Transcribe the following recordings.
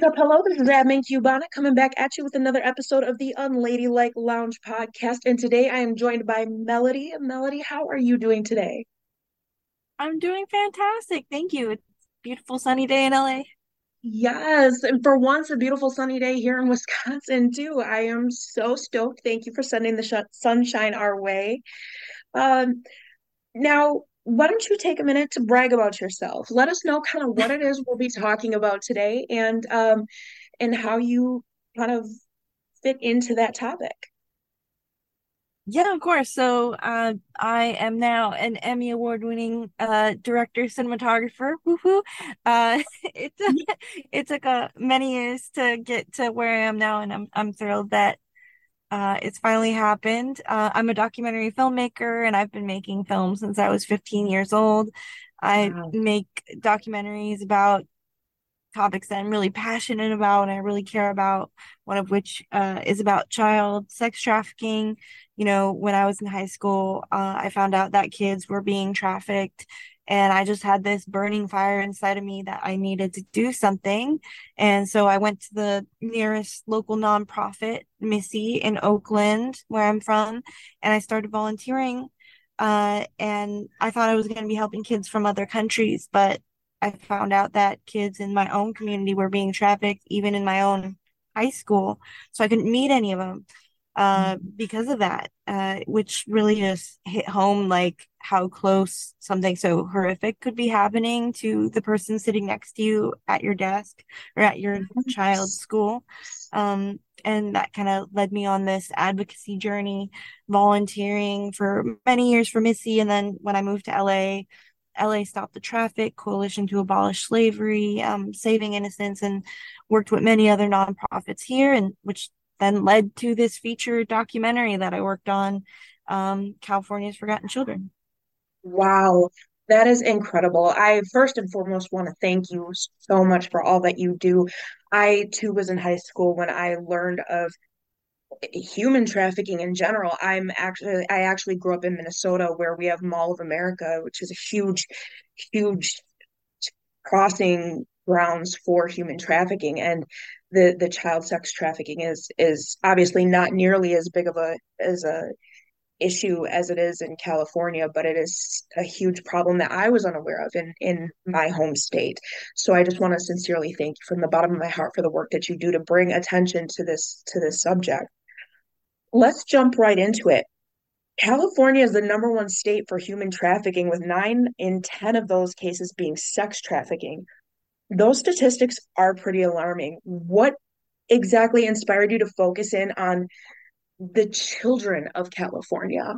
What's up? Hello, this is Admin Cubana coming back at you with another episode of the Unladylike Lounge podcast. And today I am joined by Melody. Melody, how are you doing today? I'm doing fantastic. Thank you. It's a beautiful sunny day in LA. Yes, and for once, a beautiful sunny day here in Wisconsin, too. I am so stoked. Thank you for sending the sh sunshine our way. Um, now, why don't you take a minute to brag about yourself? Let us know kind of what it is we'll be talking about today and um and how you kind of fit into that topic. Yeah, of course. So, uh, I am now an Emmy Award winning uh director cinematographer. Woohoo. Uh it took it took uh, many years to get to where I am now and I'm I'm thrilled that uh it's finally happened. Uh I'm a documentary filmmaker and I've been making films since I was 15 years old. I Wow. make documentaries about topics that I'm really passionate about and I really care about, one of which uh, is about child sex trafficking. You know, when I was in high school, uh, I found out that kids were being trafficked, and I just had this burning fire inside of me that I needed to do something. And so I went to the nearest local nonprofit, MISSSEY, in Oakland, where I'm from, and I started volunteering. Uh, and I thought I was going to be helping kids from other countries, but I found out that kids in my own community were being trafficked, even in my own high school. So I couldn't meet any of them uh, because of that, uh, which really just hit home like how close something so horrific could be happening to the person sitting next to you at your desk or at your child's school. Um, and that kind of led me on this advocacy journey, volunteering for many years for MISSSEY. And then when I moved to LA, LA Stop the Traffic, Coalition to Abolish Slavery, um, Saving Innocence, and worked with many other nonprofits here, and which then led to this feature documentary that I worked on, um, California's Forgotten Children. Wow, that is incredible. I first and foremost want to thank you so much for all that you do. I too was in high school when I learned of human trafficking in general. I'm actually I actually grew up in Minnesota where we have Mall of America, which is a huge, huge crossing grounds for human trafficking. And the the child sex trafficking is is obviously not nearly as big of a as a issue as it is in California, but it is a huge problem that I was unaware of in in my home state. So I just want to sincerely thank you from the bottom of my heart for the work that you do to bring attention to this to this subject. Let's jump right into it. California is the number one state for human trafficking, with nine in 10 of those cases being sex trafficking. Those statistics are pretty alarming. What exactly inspired you to focus in on the children of California?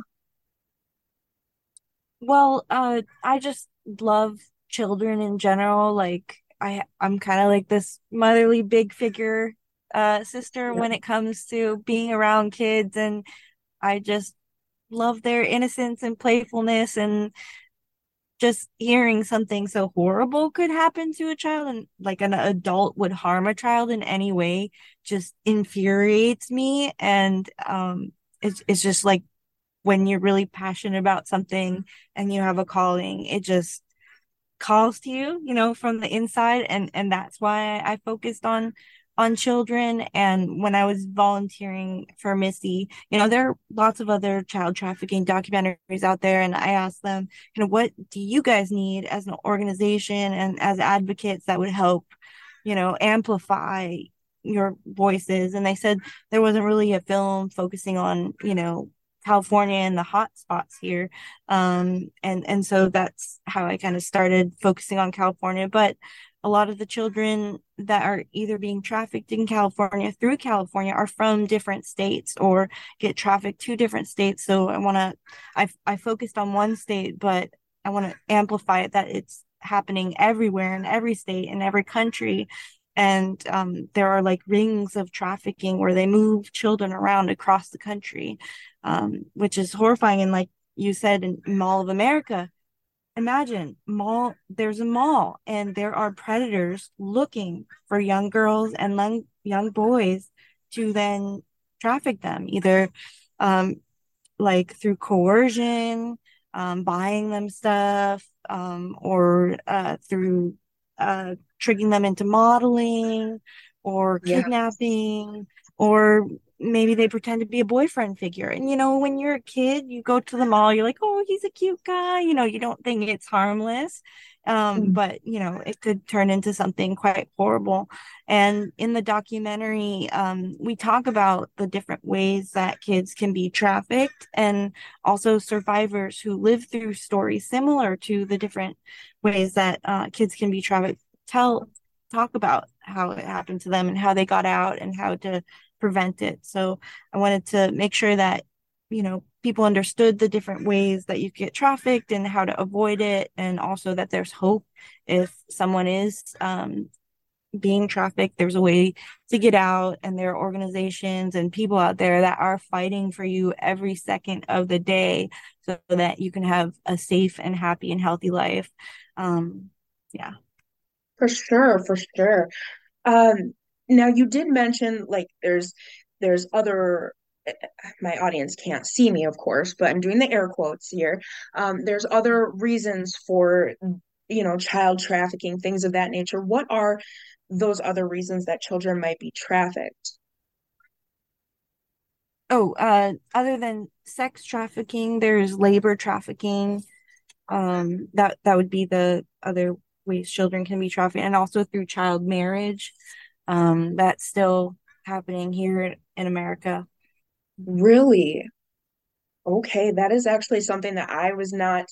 Well, uh, I just love children in general. Like I, I'm kind of like this motherly big figure, uh, sister Yeah. when it comes to being around kids, and I just love their innocence and playfulness and just hearing something so horrible could happen to a child and like an adult would harm a child in any way just infuriates me and um it's it's just like when you're really passionate about something and you have a calling it just calls to you, you know, from the inside. And and that's why I focused on on children. And when I was volunteering for MISSSEY, you know, there are lots of other child trafficking documentaries out there. And I asked them, you know, what do you guys need as an organization and as advocates that would help, you know, amplify your voices? And they said there wasn't really a film focusing on, you know, California and the hot spots here. Um, and and so that's how I kind of started focusing on California. But a lot of the children that are either being trafficked in California through California are from different states or get trafficked to different states. So I want to, I I focused on one state, but I want to amplify it that it's happening everywhere in every state in every country and um, there are like rings of trafficking where they move children around across the country, um, which is horrifying. And like you said, in Mall of America, imagine mall, there's a mall and there are predators looking for young girls and young, young boys to then traffic them, either um, like through coercion, um, buying them stuff, um, or uh, through uh, tricking them into modeling or Yeah. kidnapping or maybe they pretend to be a boyfriend figure. And you know, when you're a kid, you go to the mall, you're like, oh, he's a cute guy. You know, you don't think it's harmless. Um, Mm. but you know, it could turn into something quite horrible. And in the documentary, um, we talk about the different ways that kids can be trafficked and also survivors who live through stories similar to the different ways that uh, kids can be trafficked tell talk about how it happened to them and how they got out and how to prevent it. So I wanted to make sure that, you know, people understood the different ways that you get trafficked and how to avoid it, and also that there's hope if someone is um, being trafficked, there's a way to get out, and there are organizations and people out there that are fighting for you every second of the day so that you can have a safe and happy and healthy life. Um, yeah. For sure, for sure. Um, now you did mention like there's there's other my audience can't see me, of course, but I'm doing the air quotes here. Um, there's other reasons for, you know, child trafficking, things of that nature. What are those other reasons that children might be trafficked? Oh, uh, other than sex trafficking, there's labor trafficking. Um, that that would be the other ways children can be trafficked, and also through child marriage. Um, that's still happening here in America. Really? Okay, that is actually something that I was not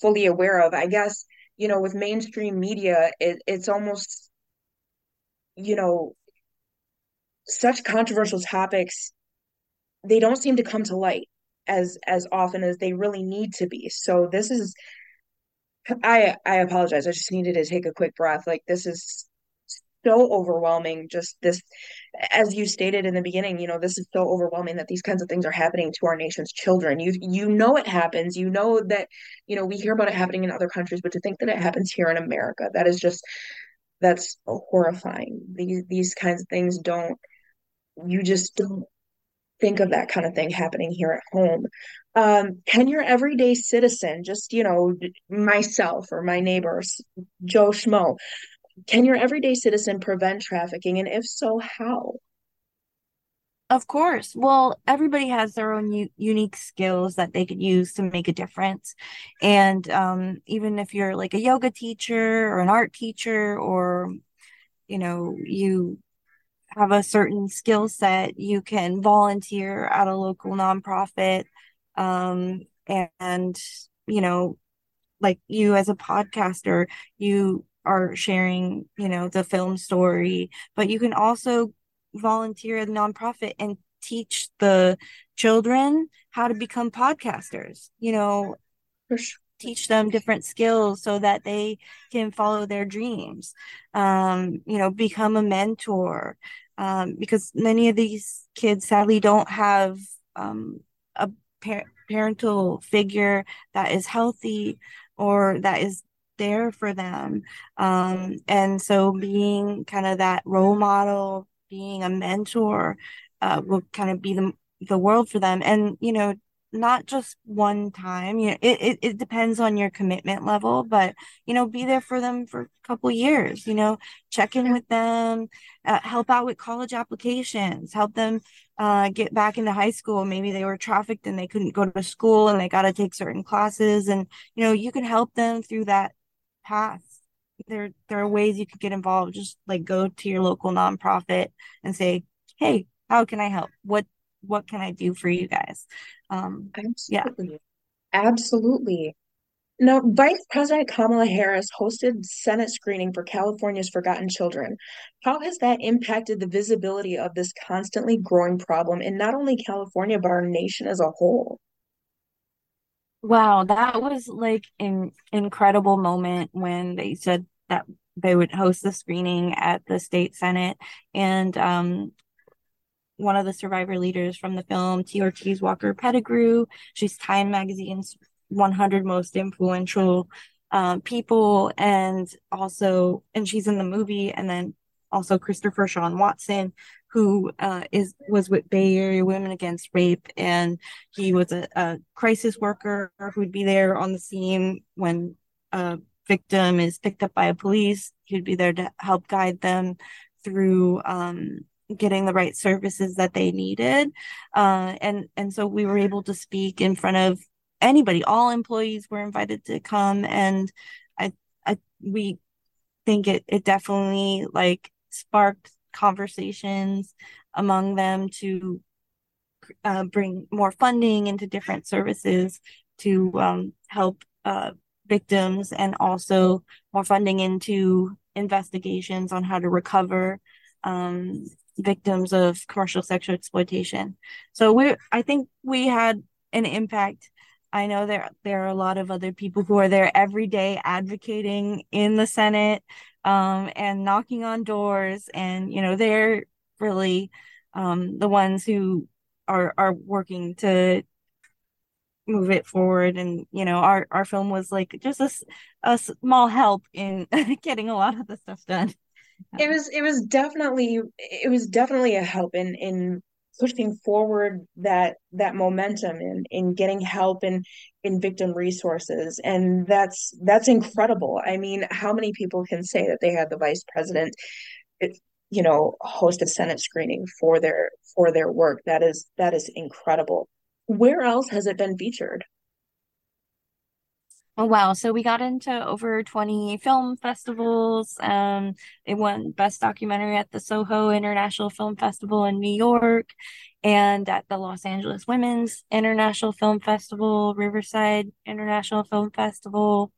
fully aware of. I guess, you know, with mainstream media, it, it's almost, you know, such controversial topics, they don't seem to come to light as as often as they really need to be. So this is I I apologize. I just needed to take a quick breath. Like this is so overwhelming. Just this, as you stated in the beginning, you know, this is so overwhelming that these kinds of things are happening to our nation's children. You you know it happens. You know that, you know, we hear about it happening in other countries, but to think that it happens here in America, that is just that's horrifying. These these kinds of things don't you just don't think of that kind of thing happening here at home. Um, can your everyday citizen, just, you know, myself or my neighbors, Joe Schmo, can your everyday citizen prevent trafficking? And if so, how? Of course. Well, everybody has their own u unique skills that they could use to make a difference. And um, even if you're like a yoga teacher or an art teacher, or you know, you have a certain skill set, you can volunteer at a local nonprofit. Um, and, you know, like you as a podcaster, you are sharing, you know, the film story, but you can also volunteer at a nonprofit and teach the children how to become podcasters, you know, teach them different skills so that they can follow their dreams. Um, you know, become a mentor. Um, because many of these kids sadly don't have um, a par parental figure that is healthy or that is there for them. Um, and so being kind of that role model, being a mentor, uh, will kind of be the the world for them. And you know, not just one time. You know, it, it, it depends on your commitment level, but you know, be there for them for a couple years, you know, check in with them, uh, help out with college applications, help them uh, get back into high school. Maybe they were trafficked and they couldn't go to school and they got to take certain classes, and you know, you can help them through that path. There, there are ways you could get involved. Just like go to your local nonprofit and say, "Hey, how can I help? What what can I do for you guys?" Um, yeah. Absolutely. Absolutely. Now, Vice President Kamala Harris hosted Senate screening for California's Forgotten Children. How has that impacted the visibility of this constantly growing problem in not only California, but our nation as a whole? Wow, that was like an incredible moment when they said that they would host the screening at the state senate and um one of the survivor leaders from the film, T. Ortiz Walker Pettigrew. She's Time Magazine's 100 most influential uh, people, and also, and she's in the movie, and then also Christopher Sean Watson, who uh, is was with Bay Area Women Against Rape, and he was a, a crisis worker who'd be there on the scene when a victim is picked up by a police, he'd be there to help guide them through um, getting the right services that they needed. Uh, and and so we were able to speak in front of anybody. All employees were invited to come, and I I we think it it definitely like sparked conversations among them to uh, bring more funding into different services to um, help uh, victims and also more funding into investigations on how to recover um, victims of commercial sexual exploitation. So we I think we had an impact. I know there there are a lot of other people who are there every day advocating in the Senate um, and knocking on doors and you know they're really um, the ones who are are working to move it forward. And you know our our film was like just a, a small help in getting a lot of the stuff done. It was it was definitely it was definitely a help in in pushing forward that that momentum in in getting help in in victim resources. And that's that's incredible. I mean how many people can say that they had the vice president it, you know host a senate screening for their for their work? That is that is incredible. Where else has it been featured Oh wow. So we got into over 20 film festivals. Um, it won Best Documentary at the Soho International Film Festival in New York and at the Los Angeles Women's International Film Festival, Riverside International Film Festival.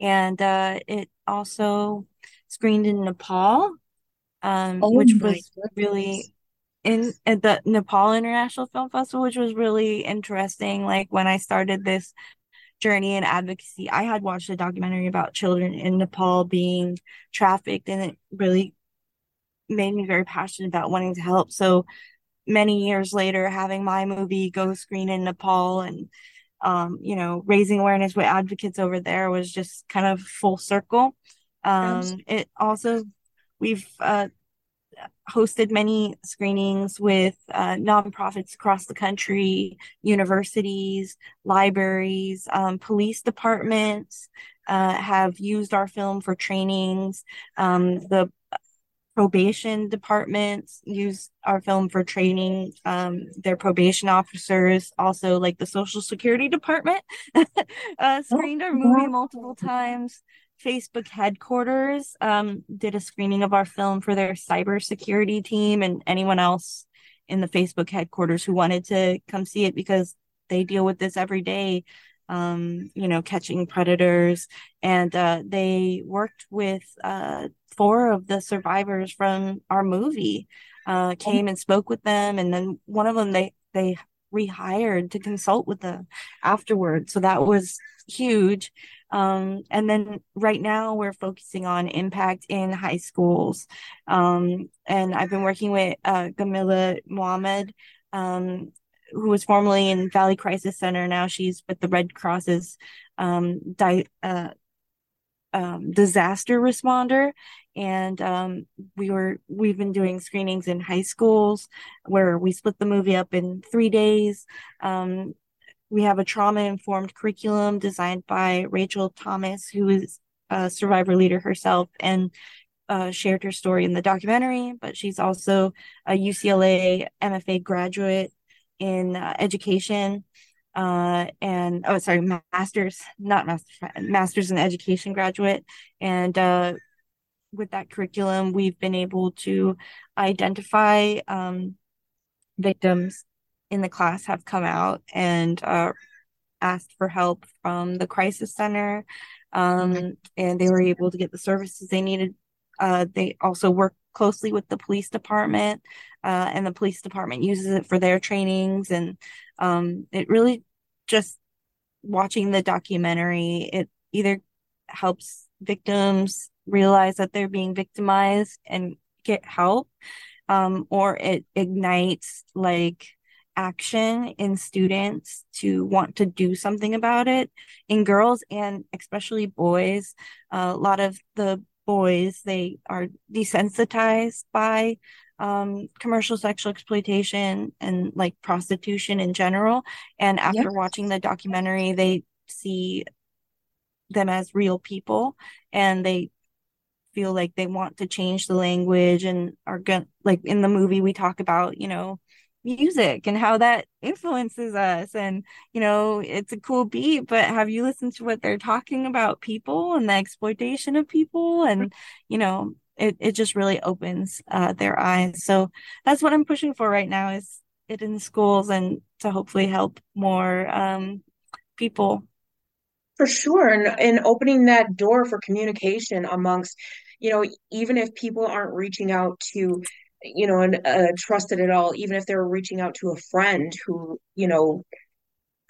And uh, it also screened in Nepal, um, oh which was really in at the Nepal International Film Festival, which was really interesting. Like when I started this journey and advocacy. I had watched a documentary about children in Nepal being trafficked, and it really made me very passionate about wanting to help. So many years later, having my movie go screen in Nepal and um, you know, raising awareness with advocates over there was just kind of full circle. Um, it also we've uh, hosted many screenings with uh, nonprofits across the country, universities, libraries, um, police departments uh, have used our film for trainings. Um, the probation departments use our film for training. Um, their probation officers also like the social security department uh, screened our movie multiple times Facebook headquarters um, did a screening of our film for their cybersecurity team and anyone else in the Facebook headquarters who wanted to come see it because they deal with this every day, um, you know, catching predators. And uh, they worked with uh, four of the survivors from our movie, uh, came and spoke with them. And then one of them, they, they rehired to consult with them afterwards. So that was huge. Um, and then right now we're focusing on impact in high schools. Um, and I've been working with uh, Gamila Mohammed, um, who was formerly in Valley Crisis Center. Now she's with the Red Cross's um, di- uh, um, disaster responder and um, we were we've been doing screenings in high schools where we split the movie up in three days we have a trauma informed curriculum designed by Rachel Thomas, who is a survivor leader herself and uh, shared her story in the documentary, but she's also a UCLA MFA graduate in uh, education. Uh, and oh, sorry, master's, not master's, master's in education graduate. And uh, with that curriculum, we've been able to identify um, victims in the class have come out and uh, asked for help from the crisis center um, mm-hmm. and they were able to get the services they needed uh, they also work closely with the police department uh, and the police department uses it for their trainings and um, it really just watching the documentary it either helps victims realize that they're being victimized and get help um, or it ignites like action in students to want to do something about it. In girls and especially boys uh, a lot of the boys they are desensitized by um, commercial sexual exploitation and like prostitution in general. And after watching the documentary they see them as real people and they feel like they want to change the language and are going like in the movie we talk about, you know, music and how that influences us and you know it's a cool beat but have you listened to what they're talking about people and the exploitation of people? And you know it, it just really opens uh, their eyes. So that's what i'm pushing for right now is it in schools and to hopefully help more um, people. For sure. And, and opening that door for communication amongst, you know, even if people aren't reaching out to, you know, and a trusted at all, even if they're reaching out to a friend who, you know,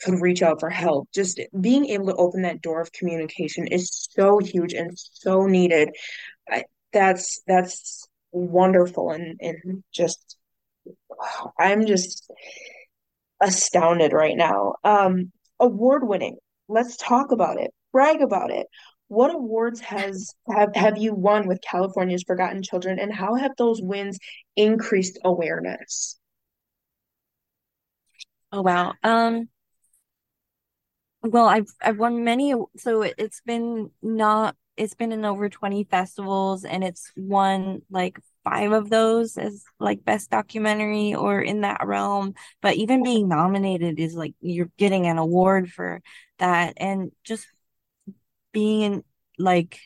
could reach out for help, just being able to open that door of communication is so huge and so needed. I, that's that's wonderful and and just I'm just astounded right now. Um, award winning. Let's talk about it. Brag about it. What awards has have have you won with California's Forgotten Children, and how have those wins increased awareness? oh wow um well i've i've won many so it, it's been not it's been in over 20 festivals and it's won like five of those as like best documentary or in that realm but even being nominated is like you're getting an award for that and just being in like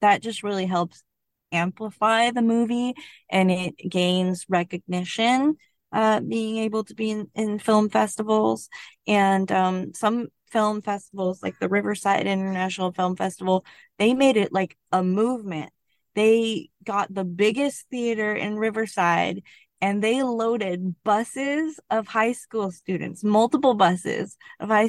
that just really helps amplify the movie and it gains recognition uh being able to be in, in film festivals. And um some film festivals like the Riverside International Film Festival they made it like a movement. They got the biggest theater in Riverside and they loaded buses of high school students multiple buses of high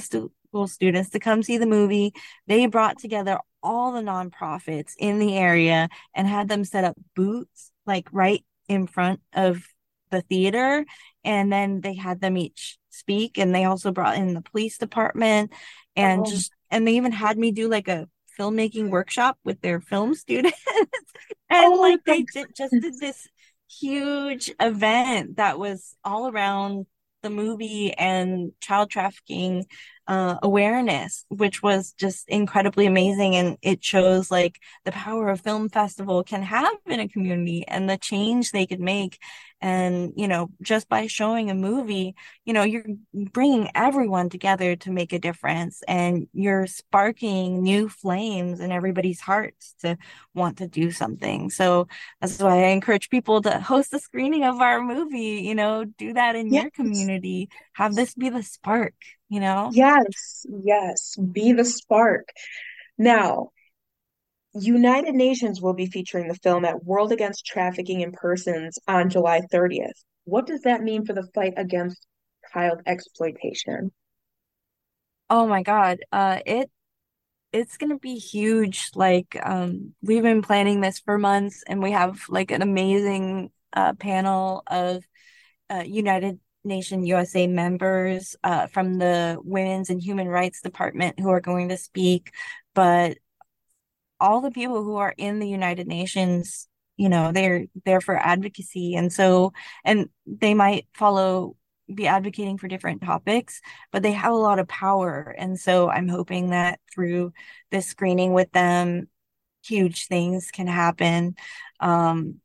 school students to come see the movie they brought together all the nonprofits in the area and had them set up booths like right in front of the theater. And then they had them each speak. And they also brought in the police department and Oh, just, and they even had me do like a filmmaking workshop with their film students. and oh like they did, just did this huge event that was all around the movie and child trafficking uh, awareness, which was just incredibly amazing. And it shows like the power a film festival can have in a community and the change they could make. And, you know, just by showing a movie, you know, you're bringing everyone together to make a difference and you're sparking new flames in everybody's hearts to want to do something. So that's why I encourage people to host a screening of our movie, you know, do that in your community, have this be the spark, you know? Yes, yes. Be the spark. Now, United Nations will be featuring the film at World Against Trafficking in Persons on July 30th. What does that mean for the fight against child exploitation? Oh my God. Uh it it's gonna be huge. Like um we've been planning this for months and we have like an amazing uh panel of uh United Nation USA members uh from the Women's and Human Rights Department who are going to speak. But all the people who are in the United Nations, you know, they're there for advocacy. And so, and they might follow, be advocating for different topics, but they have a lot of power. And so I'm hoping that through this screening with them, huge things can happen. Um,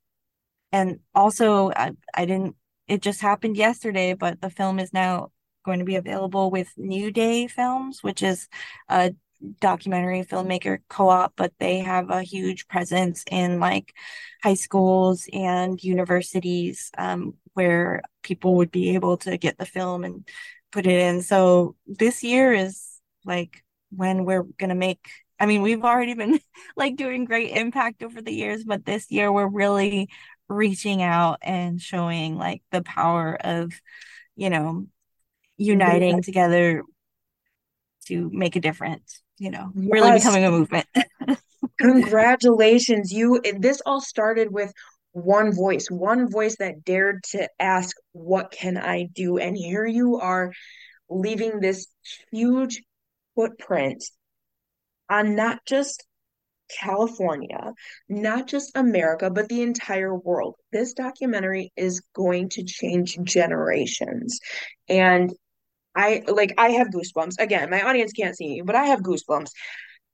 and also, I, I didn't, it just happened yesterday, but the film is now going to be available with New Day Films, which is a documentary filmmaker co-op, but they have a huge presence in like high schools and universities um, where people would be able to get the film and put it in. So this year is like when we're gonna make. I mean, we've already been like doing great impact over the years, but this year we're really reaching out and showing like the power of, you know, uniting together to make a difference, you know, really Yes, becoming a movement. congratulations. You, this all started with one voice, one voice that dared to ask, What can I do? And here you are leaving this huge footprint on not just California, not just America, but the entire world. This documentary is going to change generations. And I like I have goosebumps. Again, my audience can't see me, but I have goosebumps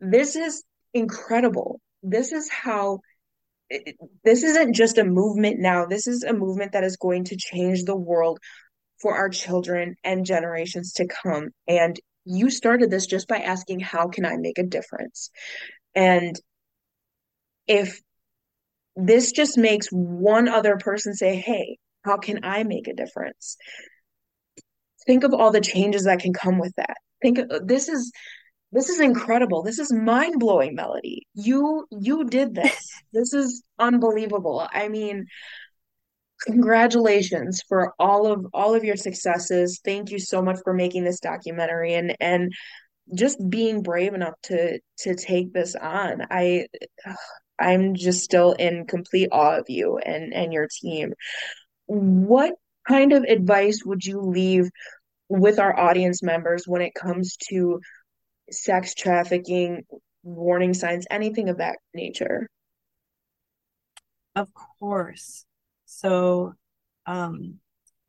This is incredible. This is how this isn't just a movement now. This is a movement that is going to change the world for our children and generations to come. And you started this just by asking, how can I make a difference? And if this just makes one other person say, hey, how can I make a difference? Think of all the changes that can come with that. Think of, this is this is incredible. This is mind-blowing, Melody. You you did this. This is unbelievable. I mean, congratulations for all of all of your successes. Thank you so much for making this documentary and and just being brave enough to to take this on. I I'm just still in complete awe of you and and your team. What kind of advice would you leave with our audience members when it comes to sex trafficking, warning signs, anything of that nature? Of course. So, um,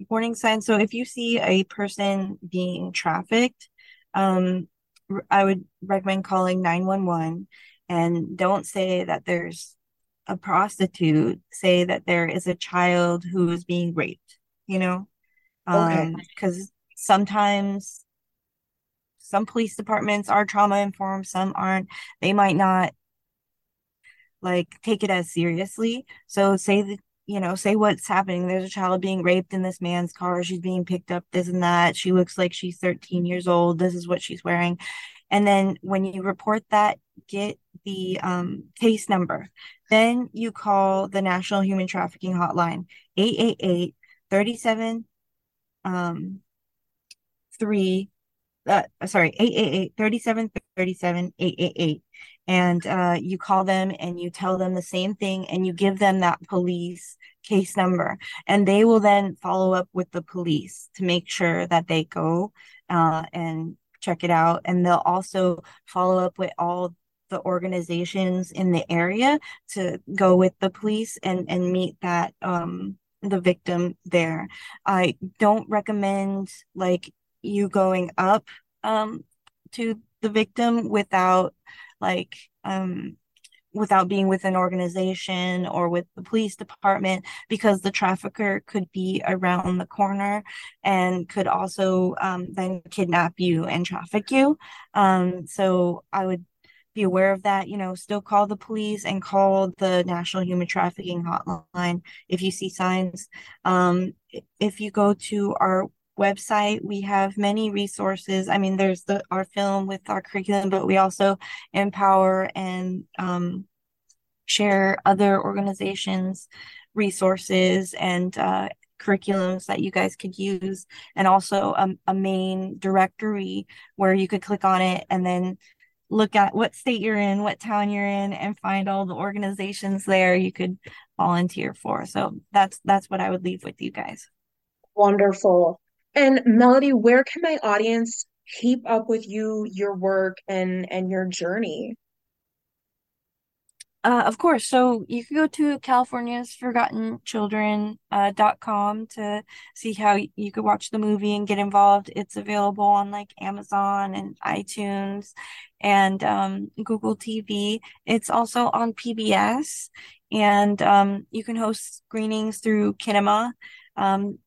warning signs. So if you see a person being trafficked, um, I would recommend calling 911 and don't say that there's a prostitute, say that there is a child who is being raped, you know? Um, because sometimes some police departments are trauma informed, some aren't. They might not like take it as seriously. So say that you know, say what's happening. There's a child being raped in this man's car. She's being picked up, this and that. She looks like she's 13 years old. This is what she's wearing. And then when you report that, get the um, case number. Then you call the National Human Trafficking Hotline, 888 37 um, 3 uh, sorry, 888 37 37 888. And uh, you call them and you tell them the same thing and you give them that police case number. And they will then follow up with the police to make sure that they go uh, and check it out. And they'll also follow up with all the organizations in the area to go with the police and, and meet that um, the victim there. I don't recommend like you going up um to the victim without like um without being with an organization or with the police department because the trafficker could be around the corner and could also um, then kidnap you and traffic you. Um, so I would be aware of that. You know, still call the police and call the National Human Trafficking Hotline if you see signs. Um, if you go to our website. We have many resources. I mean, there's the our film with our curriculum, but we also empower and um, share other organizations, resources, and uh, curriculums that you guys could use, and also a, a main directory where you could click on it and then look at what state you're in, what town you're in, and find all the organizations there you could volunteer for. So that's that's what I would leave with you guys. Wonderful. And Melody, where can my audience keep up with you, your work, and and your journey? Uh, of course. So you can go to California's Forgotten Children uh, dot com to see how you could watch the movie and get involved. It's available on like Amazon and iTunes and um, Google TV. It's also on PBS, and um, you can host screenings through Kinema. Um,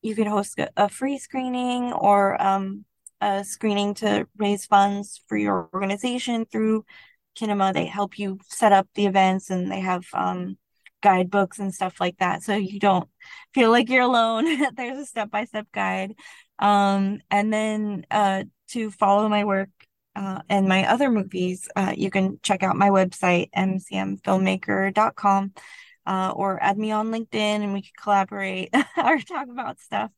you can host a free screening or um, a screening to raise funds for your organization through Kinema. They help you set up the events and they have um, guidebooks and stuff like that. So you don't feel like you're alone. There's a step by step guide. Um, and then uh, to follow my work uh, and my other movies, uh, you can check out my website, mcmfilmmaker.com uh, or add me on LinkedIn and we can collaborate or talk about stuff.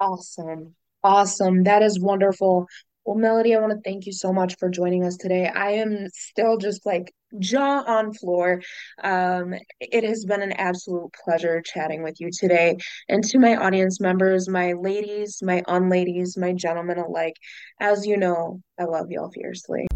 Awesome. Awesome. That is wonderful. Well, Melody, I want to thank you so much for joining us today. I am still just like jaw on floor. Um, it has been an absolute pleasure chatting with you today. And to my audience members, my ladies, my unladies, my gentlemen alike, as you know, I love y'all fiercely.